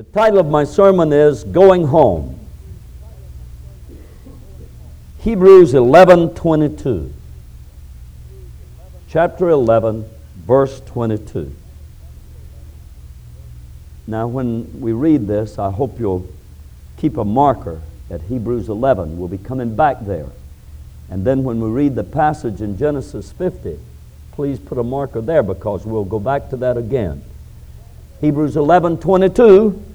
The title of my sermon is Going Home. Hebrews 11:22. Chapter 11, verse 22. Now when we read this, I hope you'll keep a marker at Hebrews 11. We'll be coming back there. And then when we read the passage in Genesis 50, please put a marker there because we'll go back to that again. Hebrews 11 22.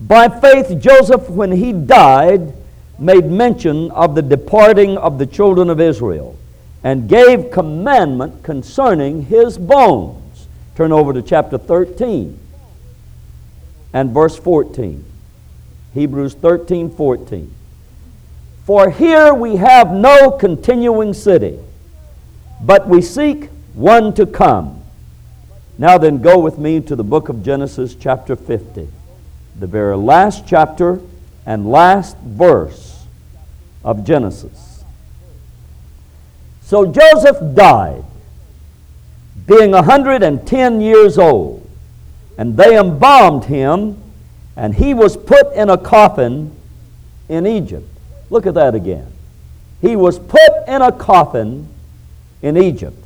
By faith, Joseph, when he died, made mention of the departing of the children of Israel and gave commandment concerning his bones. Turn over to chapter 13 and verse 14. Hebrews 13 14. For here we have no continuing city, but we seek one to come. Now then, go with me to the book of Genesis, chapter 50, the very last chapter and last verse of Genesis. So Joseph died, being 110 years old, and they embalmed him, and he was put in a coffin in Egypt. Look at that again. He was put in a coffin in Egypt.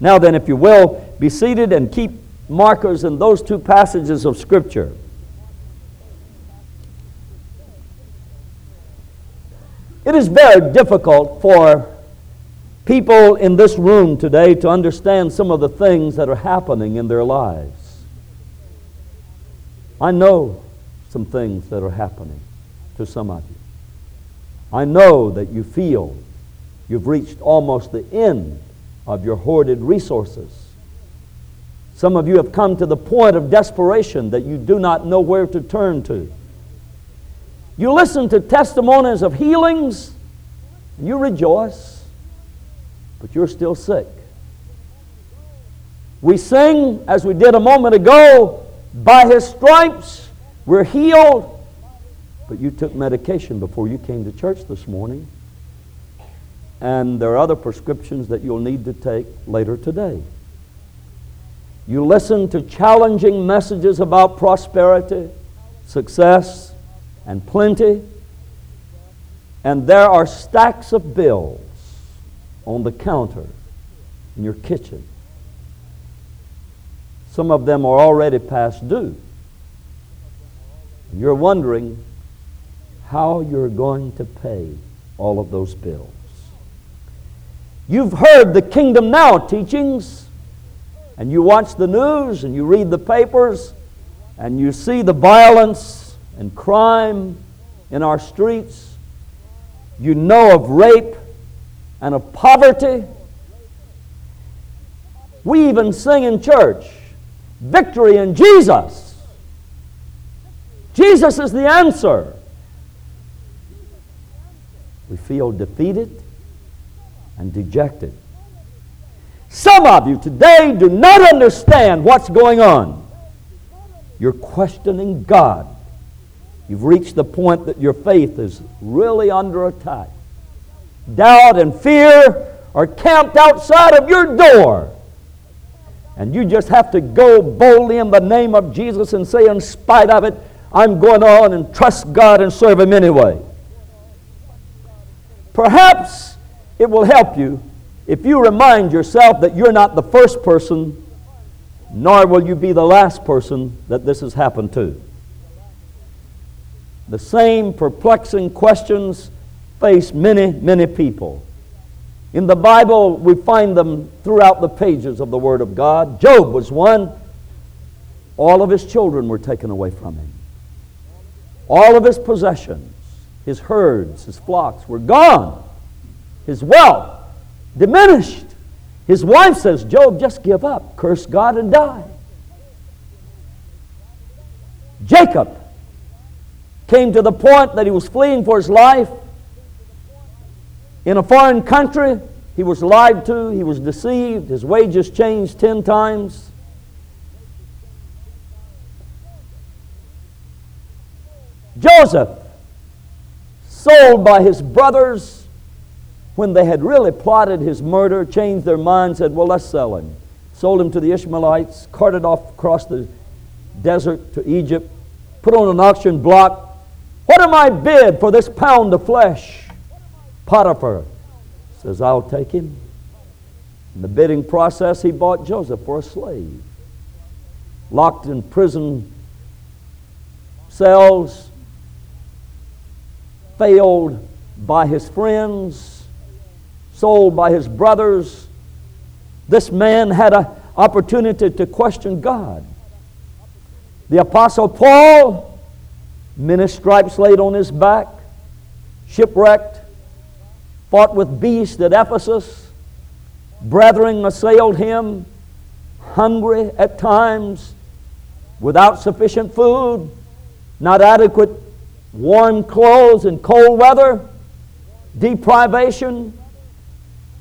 Now, then, if you will, be seated and keep markers in those two passages of Scripture. It is very difficult for people in this room today to understand some of the things that are happening in their lives. I know some things that are happening to some of you. I know that you feel you've reached almost the end of your hoarded resources. Some of you have come to the point of desperation that you do not know where to turn to. You listen to testimonies of healings, you rejoice, but you're still sick. We sing, as we did a moment ago, by his stripes we're healed, but you took medication before you came to church this morning. And there are other prescriptions that you'll need to take later today. You listen to challenging messages about prosperity, success, and plenty, and there are stacks of bills on the counter in your kitchen. Some of them are already past due. And you're wondering how you're going to pay all of those bills. You've heard the Kingdom Now teachings, and you watch the news and you read the papers, and you see the violence and crime in our streets. You know of rape and of poverty. We even sing in church victory in Jesus. Jesus is the answer. We feel defeated and dejected. Some of you today do not understand what's going on. You're questioning God. You've reached the point that your faith is really under attack. Doubt and fear are camped outside of your door. And you just have to go boldly in the name of Jesus and say, in spite of it, I'm going on and trust God and serve Him anyway. Perhaps it will help you if you remind yourself that you're not the first person, nor will you be the last person that this has happened to. The same perplexing questions face many, many people. In the Bible, we find them throughout the pages of the Word of God. Job was one. All of his children were taken away from him. All of his possessions, his herds, his flocks were gone his wealth diminished. His wife says, Job, just give up, curse God, and die. Jacob came to the point that he was fleeing for his life in a foreign country. He was lied to, he was deceived, his wages changed ten times. Joseph, sold by his brothers when they had really plotted his murder, changed their mind, said, Well, let's sell him. Sold him to the Ishmaelites, carted off across the desert to Egypt, put on an auction block, What am I bid for this pound of flesh? Potiphar says, I'll take him. In the bidding process, he bought Joseph for a slave. Locked in prison cells, failed by his friends, sold by his brothers. This man had an opportunity to question God. The Apostle Paul, many stripes laid on his back, shipwrecked, fought with beasts at Ephesus. Brethren assailed him, hungry at times, without sufficient food, not adequate warm clothes in cold weather, deprivation,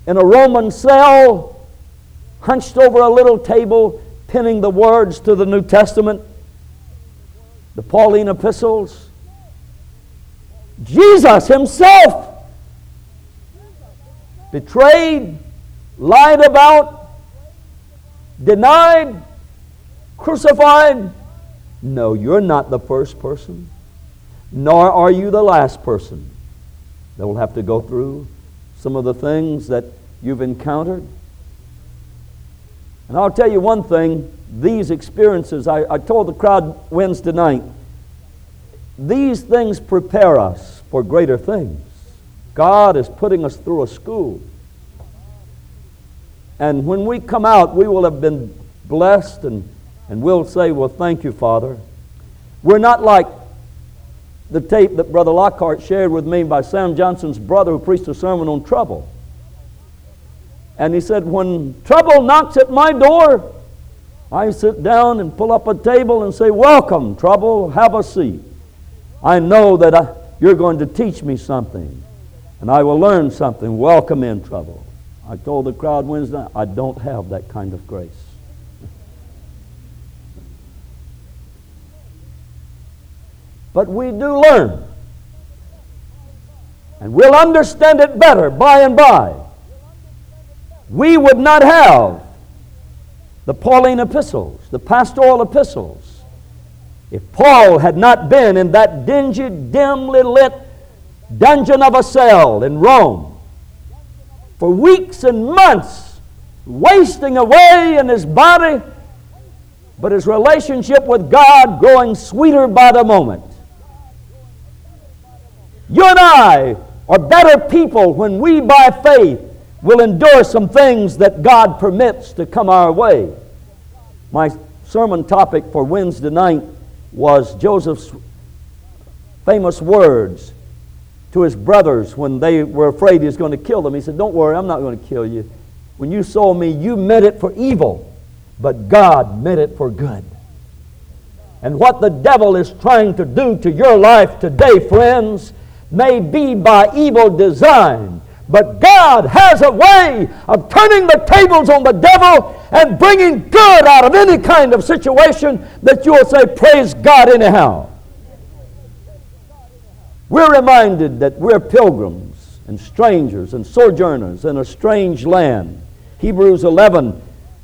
in a Roman cell, hunched over a little table, penning the words to the New Testament, the Pauline epistles. Jesus Himself betrayed, lied about, denied, crucified. No, you're not the first person, nor are you the last person that will have to go through some of the things that you've encountered. And I'll tell you one thing these experiences, I, I told the crowd Wednesday night, these things prepare us for greater things. God is putting us through a school. And when we come out, we will have been blessed and, and we'll say, Well, thank you, Father. We're not like the tape that Brother Lockhart shared with me by Sam Johnson's brother who preached a sermon on trouble. And he said, When trouble knocks at my door, I sit down and pull up a table and say, Welcome, trouble, have a seat. I know that I, you're going to teach me something and I will learn something. Welcome in trouble. I told the crowd Wednesday, I don't have that kind of grace. But we do learn. And we'll understand it better by and by. We would not have the Pauline epistles, the pastoral epistles, if Paul had not been in that dingy, dimly lit dungeon of a cell in Rome for weeks and months, wasting away in his body, but his relationship with God growing sweeter by the moment. You and I are better people when we, by faith, will endure some things that God permits to come our way. My sermon topic for Wednesday night was Joseph's famous words to his brothers when they were afraid he was going to kill them. He said, Don't worry, I'm not going to kill you. When you sold me, you meant it for evil, but God meant it for good. And what the devil is trying to do to your life today, friends, may be by evil design. But God has a way of turning the tables on the devil and bringing good out of any kind of situation that you will say, Praise God, anyhow. We're reminded that we're pilgrims and strangers and sojourners in a strange land. Hebrews 11,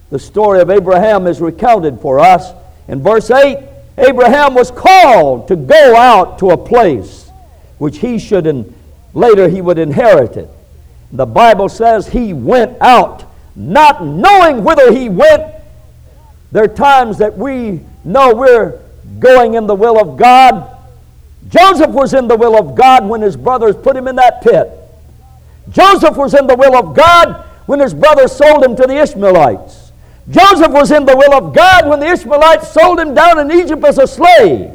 the story of Abraham is recounted for us. In verse 8, Abraham was called to go out to a place which he should, and later he would inherit it. The Bible says he went out, not knowing whither he went. There are times that we know we're going in the will of God, Joseph was in the will of God when his brothers put him in that pit. Joseph was in the will of God when his brothers sold him to the Ishmaelites. Joseph was in the will of God when the Ishmaelites sold him down in Egypt as a slave.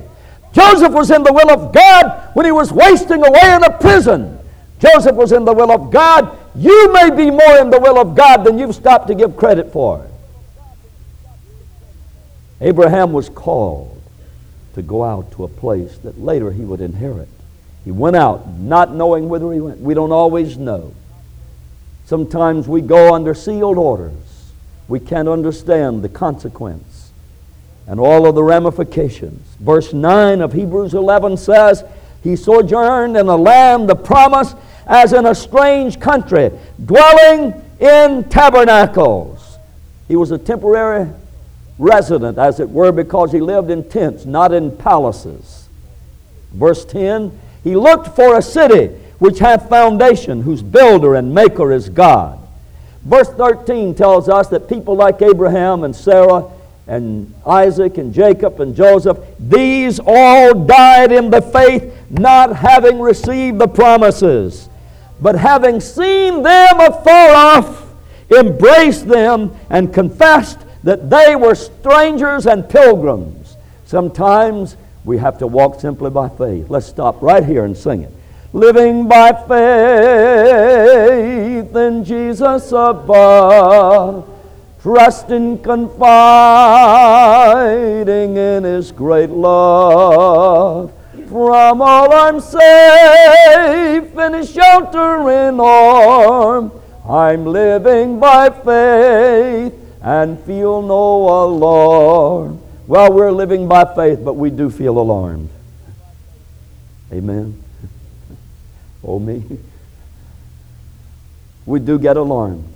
Joseph was in the will of God when he was wasting away in a prison. Joseph was in the will of God. You may be more in the will of God than you've stopped to give credit for. Abraham was called to go out to a place that later he would inherit. He went out not knowing whither he went. We don't always know. Sometimes we go under sealed orders. We can't understand the consequence and all of the ramifications. Verse 9 of Hebrews 11 says, He sojourned in a land of promise as in a strange country, dwelling in tabernacles. He was a temporary resident, as it were, because he lived in tents, not in palaces. Verse 10 He looked for a city which hath foundation, whose builder and maker is God. Verse 13 tells us that people like Abraham and Sarah and Isaac and Jacob and Joseph, these all died in the faith, not having received the promises, but having seen them afar off, embraced them and confessed that they were strangers and pilgrims. Sometimes we have to walk simply by faith. Let's stop right here and sing it. Living by faith in Jesus above trusting, confiding in His great love. From all I'm safe in His sheltering arm. I'm living by faith and feel no alarm. Well, we're living by faith, but we do feel alarmed. Amen. oh, me. We do get alarmed.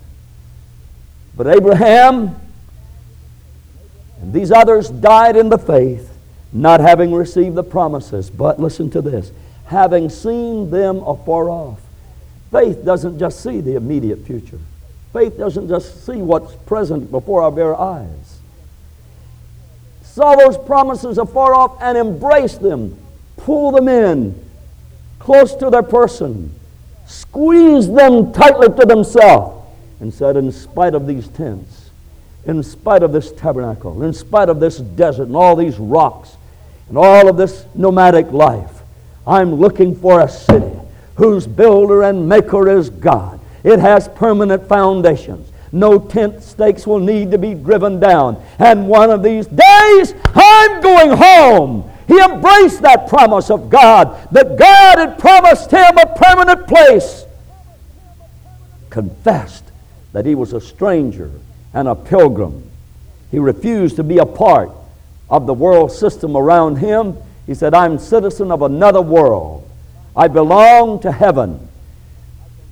But Abraham and these others died in the faith, not having received the promises. But listen to this having seen them afar off. Faith doesn't just see the immediate future, faith doesn't just see what's present before our very eyes. Saw those promises afar off and embraced them, pull them in close to their person, squeeze them tightly to themselves and said, In spite of these tents, in spite of this tabernacle, in spite of this desert and all these rocks and all of this nomadic life, I'm looking for a city whose builder and maker is God. It has permanent foundations. No tent stakes will need to be driven down. And one of these days, I'm going home. He embraced that promise of God, that God had promised him a permanent place. Confessed that he was a stranger and a pilgrim. He refused to be a part of the world system around him. He said, I'm a citizen of another world. I belong to heaven.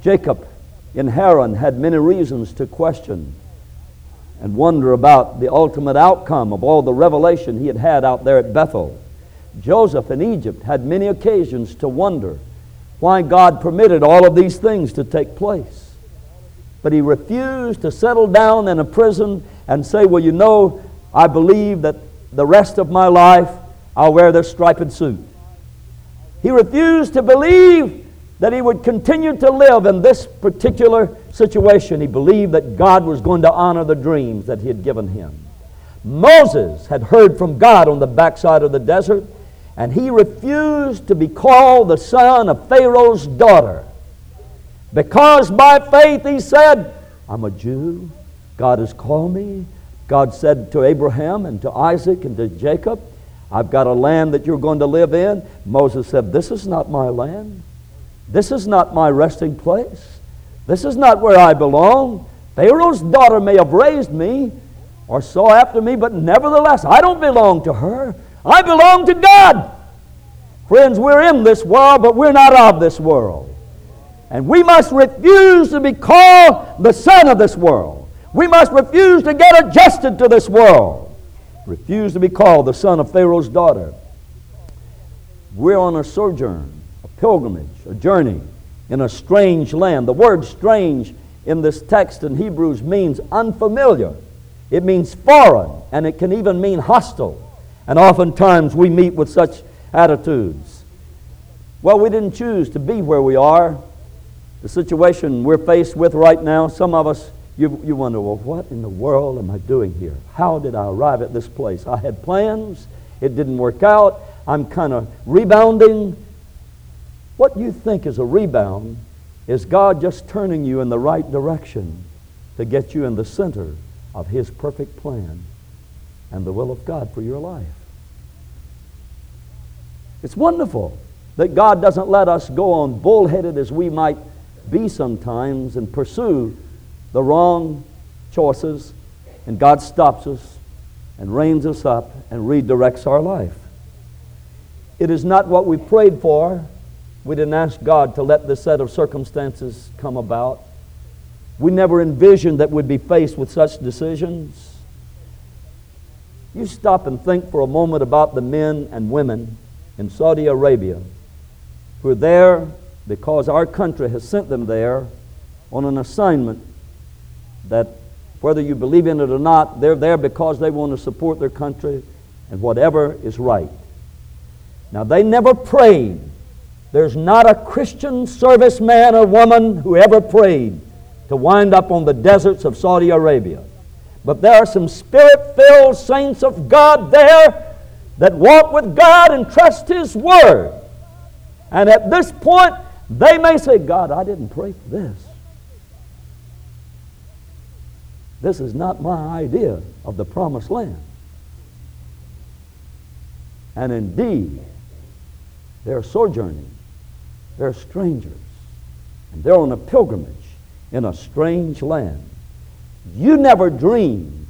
Jacob in Haran had many reasons to question and wonder about the ultimate outcome of all the revelation he had had out there at Bethel. Joseph in Egypt had many occasions to wonder why God permitted all of these things to take place but he refused to settle down in a prison and say, Well, you know, I believe that the rest of my life I'll wear this striped suit. He refused to believe that he would continue to live in this particular situation. He believed that God was going to honor the dreams that he had given him. Moses had heard from God on the backside of the desert, and he refused to be called the son of Pharaoh's daughter. Because by faith he said, I'm a Jew. God has called me. God said to Abraham and to Isaac and to Jacob, I've got a land that you're going to live in. Moses said, This is not my land. This is not my resting place. This is not where I belong. Pharaoh's daughter may have raised me or saw after me, but nevertheless, I don't belong to her. I belong to God. Friends, we're in this world, but we're not of this world. And we must refuse to be called the son of this world. We must refuse to get adjusted to this world. Refuse to be called the son of Pharaoh's daughter. We're on a sojourn, a pilgrimage, a journey in a strange land. The word strange in this text in Hebrews means unfamiliar. It means foreign, and it can even mean hostile. And oftentimes we meet with such attitudes. Well, we didn't choose to be where we are the situation we're faced with right now, some of us, you, you wonder, well, what in the world am I doing here? How did I arrive at this place? I had plans, it didn't work out, I'm kind of rebounding. What you think is a rebound is God just turning you in the right direction to get you in the center of His perfect plan and the will of God for your life. It's wonderful that God doesn't let us go on bullheaded as we might be sometimes and pursue the wrong choices, and God stops us and reins us up and redirects our life. It is not what we prayed for. We didn't ask God to let this set of circumstances come about. We never envisioned that we'd be faced with such decisions. You stop and think for a moment about the men and women in Saudi Arabia who are there because our country has sent them there on an assignment that, whether you believe in it or not, they're there because they want to support their country and whatever is right. Now, they never prayed. There's not a Christian serviceman or woman who ever prayed to wind up on the deserts of Saudi Arabia. But there are some spirit filled saints of God there that walk with God and trust His Word. And at this point, they may say, God, I didn't pray for this. This is not my idea of the promised land. And indeed, they're sojourning, they're strangers, and they're on a pilgrimage in a strange land. You never dreamed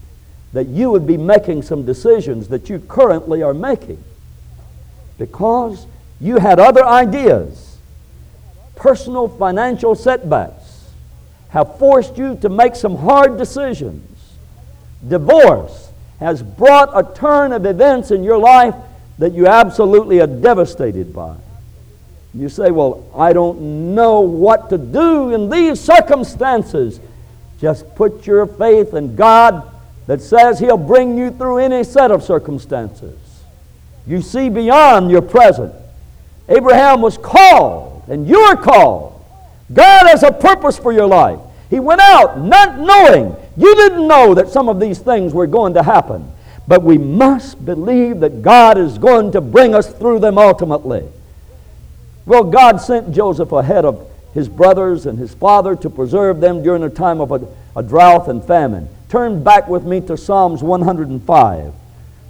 that you would be making some decisions that you currently are making because you had other ideas. Personal financial setbacks have forced you to make some hard decisions. Divorce has brought a turn of events in your life that you absolutely are devastated by. You say, Well, I don't know what to do in these circumstances. Just put your faith in God that says He'll bring you through any set of circumstances. You see beyond your present. Abraham was called, and you are called. God has a purpose for your life. He went out not knowing. You didn't know that some of these things were going to happen. But we must believe that God is going to bring us through them ultimately. Well, God sent Joseph ahead of his brothers and his father to preserve them during a time of a, a drought and famine. Turn back with me to Psalms 105.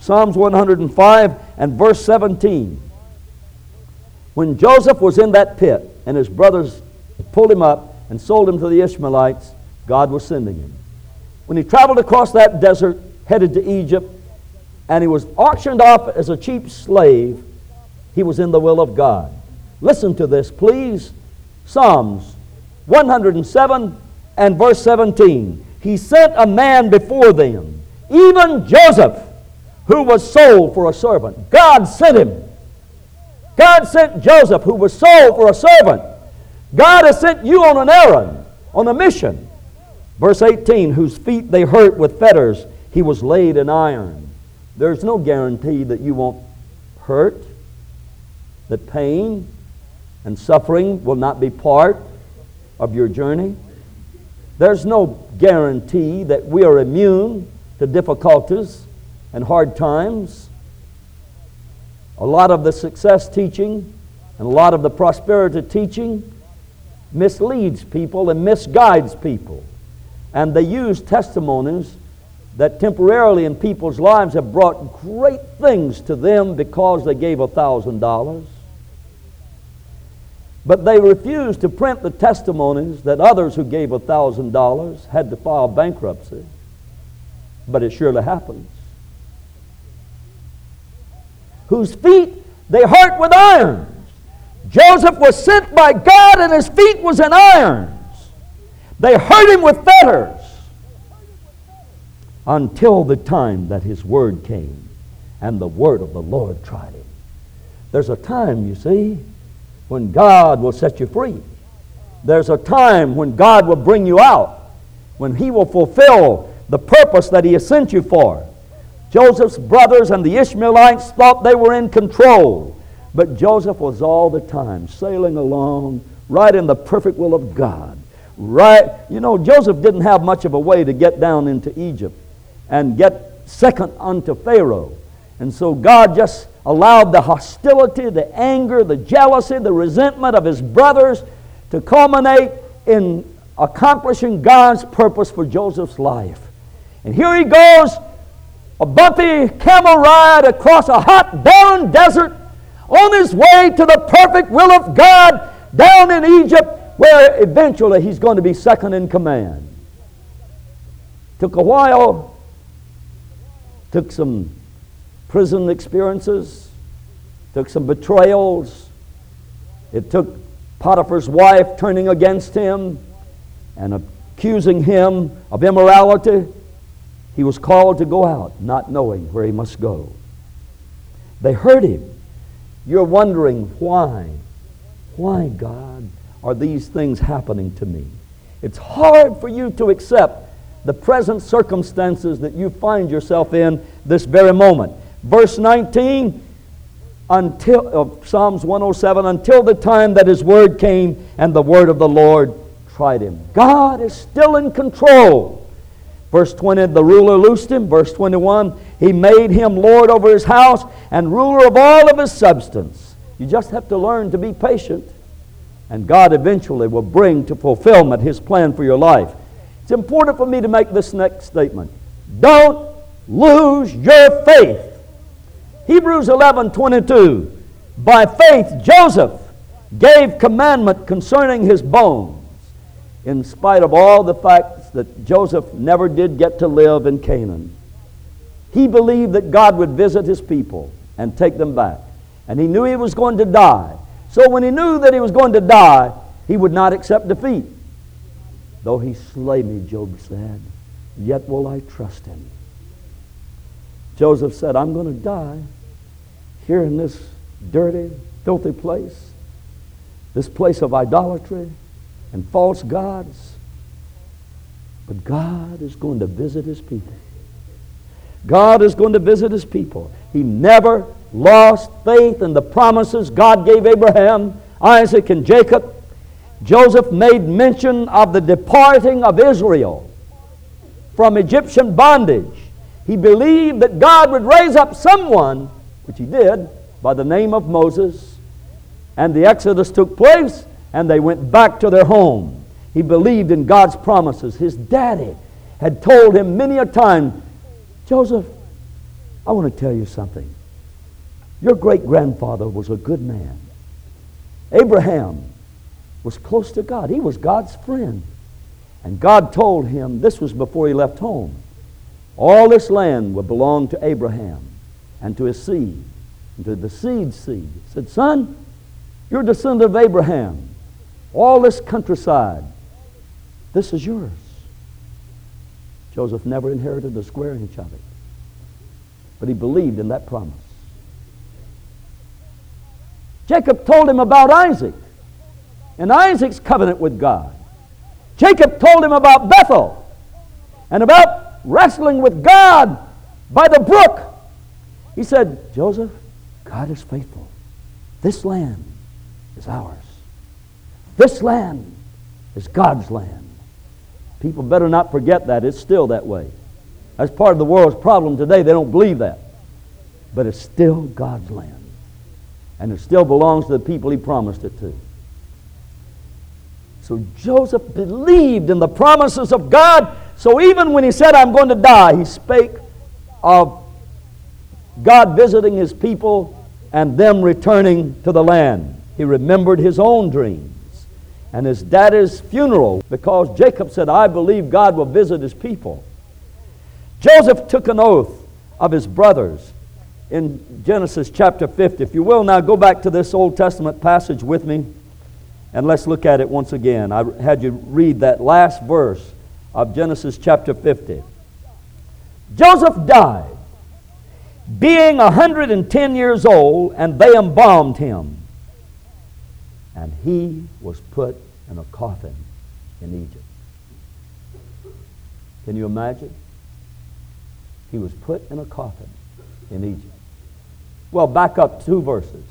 Psalms 105 and verse 17. When Joseph was in that pit and his brothers pulled him up and sold him to the Ishmaelites, God was sending him. When he traveled across that desert, headed to Egypt, and he was auctioned off as a cheap slave, he was in the will of God. Listen to this, please. Psalms 107 and verse 17. He sent a man before them, even Joseph, who was sold for a servant. God sent him. God sent Joseph, who was sold for a servant. God has sent you on an errand, on a mission. Verse 18, whose feet they hurt with fetters, he was laid in iron. There's no guarantee that you won't hurt, that pain and suffering will not be part of your journey. There's no guarantee that we are immune to difficulties and hard times. A lot of the success teaching and a lot of the prosperity teaching misleads people and misguides people. And they use testimonies that temporarily in people's lives have brought great things to them because they gave a thousand dollars. But they refuse to print the testimonies that others who gave a thousand dollars had to file bankruptcy. But it surely happens. Whose feet they hurt with irons. Joseph was sent by God and his feet was in irons. They hurt him with fetters until the time that his word came and the word of the Lord tried him. There's a time, you see, when God will set you free. There's a time when God will bring you out, when he will fulfill the purpose that he has sent you for. Joseph's brothers and the Ishmaelites thought they were in control, but Joseph was all the time sailing along right in the perfect will of God. Right, you know, Joseph didn't have much of a way to get down into Egypt and get second unto Pharaoh. And so God just allowed the hostility, the anger, the jealousy, the resentment of his brothers to culminate in accomplishing God's purpose for Joseph's life. And here he goes, a bumpy camel ride across a hot, barren desert on his way to the perfect will of God down in Egypt, where eventually he's going to be second in command. Took a while took some prison experiences, took some betrayals. It took Potiphar's wife turning against him and accusing him of immorality. He was called to go out, not knowing where he must go. They heard him. You're wondering why. Why, God, are these things happening to me? It's hard for you to accept the present circumstances that you find yourself in this very moment. Verse 19, until of Psalms 107, until the time that his word came and the word of the Lord tried him. God is still in control. Verse 20, the ruler loosed him. Verse 21, he made him Lord over his house and ruler of all of his substance. You just have to learn to be patient and God eventually will bring to fulfillment His plan for your life. It's important for me to make this next statement. Don't lose your faith. Hebrews 11 22. By faith, Joseph gave commandment concerning his bones, in spite of all the facts that Joseph never did get to live in Canaan. He believed that God would visit his people and take them back. And he knew he was going to die. So when he knew that he was going to die, he would not accept defeat. Though he slay me, Job said, yet will I trust him. Joseph said, I'm going to die here in this dirty, filthy place, this place of idolatry and false gods. But God is going to visit his people. God is going to visit his people. He never lost faith in the promises God gave Abraham, Isaac, and Jacob. Joseph made mention of the departing of Israel from Egyptian bondage. He believed that God would raise up someone, which he did, by the name of Moses. And the Exodus took place, and they went back to their home. He believed in God's promises. His daddy had told him many a time, Joseph, I want to tell you something. Your great grandfather was a good man. Abraham was close to God, he was God's friend. And God told him, this was before he left home, all this land would belong to Abraham and to his seed, and to the seed's seed. He said, Son, you're a descendant of Abraham. All this countryside, this is yours. Joseph never inherited a square inch of it, but he believed in that promise. Jacob told him about Isaac and Isaac's covenant with God. Jacob told him about Bethel and about wrestling with God by the brook. He said, Joseph, God is faithful. This land is ours. This land is God's land. People better not forget that. It's still that way. That's part of the world's problem today. They don't believe that. But it's still God's land and it still belongs to the people he promised it to. So Joseph believed in the promises of God. So even when he said, I'm going to die, he spake of God visiting his people and them returning to the land. He remembered his own dreams and his daddy's funeral because Jacob said, I believe God will visit his people. Joseph took an oath of his brothers in Genesis chapter 50. If you will, now go back to this Old Testament passage with me and let's look at it once again. I had you read that last verse of Genesis chapter 50. Joseph died, being 110 years old, and they embalmed him. And he was put in a coffin in Egypt. Can you imagine? He was put in a coffin in Egypt. Well, back up two verses.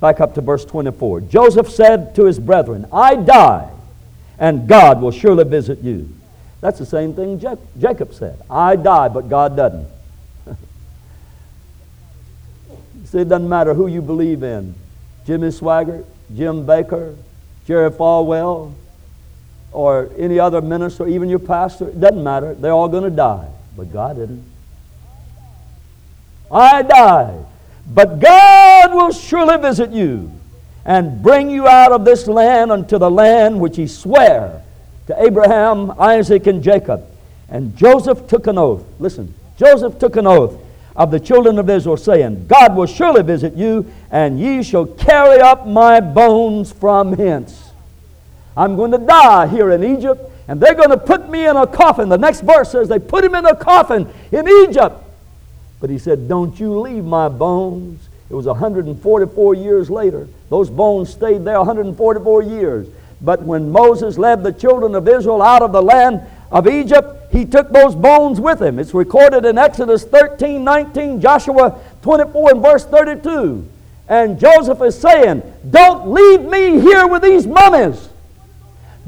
Back up to verse 24. Joseph said to his brethren, I die, and God will surely visit you. That's the same thing Jacob said. I die, but God doesn't. See, it doesn't matter who you believe in Jimmy Swaggart, Jim Bakker, Jerry Falwell, or any other minister, even your pastor. It doesn't matter. They're all going to die, but God didn't. I die, but God will surely visit you and bring you out of this land unto the land which he sware to Abraham, Isaac, and Jacob. And Joseph took an oath. Listen, Joseph took an oath of the children of Israel, saying, God will surely visit you, and ye shall carry up my bones from hence. I'm going to die here in Egypt, and they're going to put me in a coffin. The next verse says they put him in a coffin in Egypt. But he said, Don't you leave my bones. It was 144 years later. Those bones stayed there 144 years. But when Moses led the children of Israel out of the land of Egypt, he took those bones with him. It's recorded in Exodus 13, 19, Joshua 24, and verse 32. And Joseph is saying, Don't leave me here with these mummies.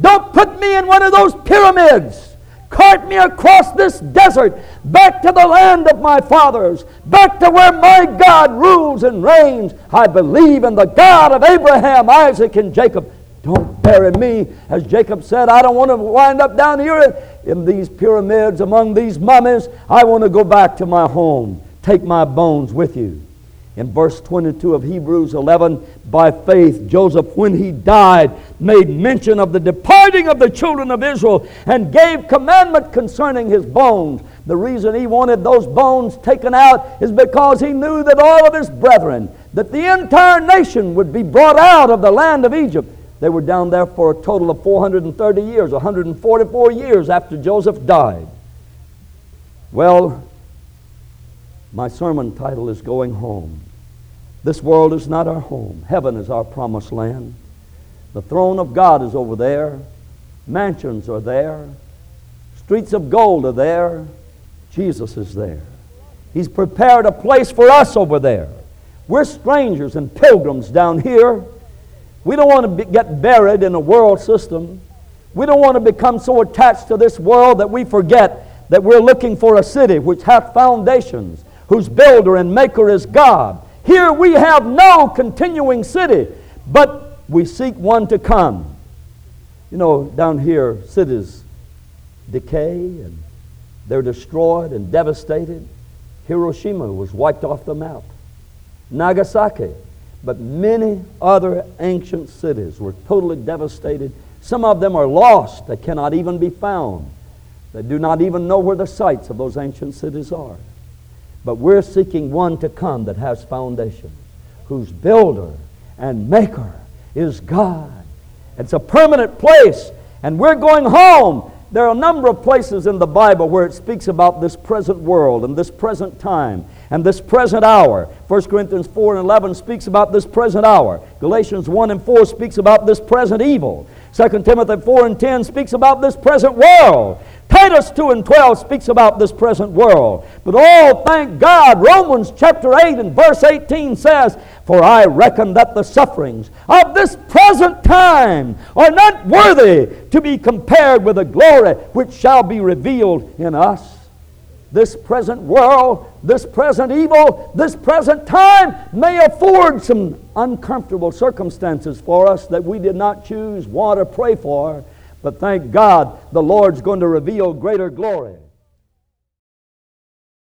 Don't put me in one of those pyramids. Cart me across this desert back to the land of my fathers, back to where my God rules and reigns. I believe in the God of Abraham, Isaac, and Jacob. Don't bury me. As Jacob said, I don't want to wind up down here in these pyramids among these mummies. I want to go back to my home. Take my bones with you in verse 22 of Hebrews 11, by faith, Joseph, when he died, made mention of the departing of the children of Israel and gave commandment concerning his bones. The reason he wanted those bones taken out is because he knew that all of his brethren, that the entire nation would be brought out of the land of Egypt. They were down there for a total of 430 years, 144 years after Joseph died. Well, my sermon title is Going Home. This world is not our home. Heaven is our promised land. The throne of God is over there. Mansions are there. Streets of gold are there. Jesus is there. He's prepared a place for us over there. We're strangers and pilgrims down here. We don't want to be, get buried in a world system. We don't want to become so attached to this world that we forget that we're looking for a city which hath foundations, whose builder and maker is God here we have no continuing city, but we seek one to come. You know, down here, cities decay and they're destroyed and devastated. Hiroshima was wiped off the map. Nagasaki. But many other ancient cities were totally devastated. Some of them are lost. They cannot even be found. They do not even know where the sites of those ancient cities are. But we're seeking one to come that has foundations, whose builder and maker is God. It's a permanent place, and we're going home. There are a number of places in the Bible where it speaks about this present world and this present time and this present hour. 1 Corinthians 4 and 11 speaks about this present hour. Galatians 1 and 4 speaks about this present evil. 2 Timothy 4 and 10 speaks about this present world. Titus 2 and 12 speaks about this present world. But oh, thank God, Romans chapter 8 and verse 18 says, For I reckon that the sufferings of this present time are not worthy to be compared with the glory which shall be revealed in us. This present world, this present evil, this present time may afford some uncomfortable circumstances for us that we did not choose, want, or pray for. But thank God the Lord's going to reveal greater glory.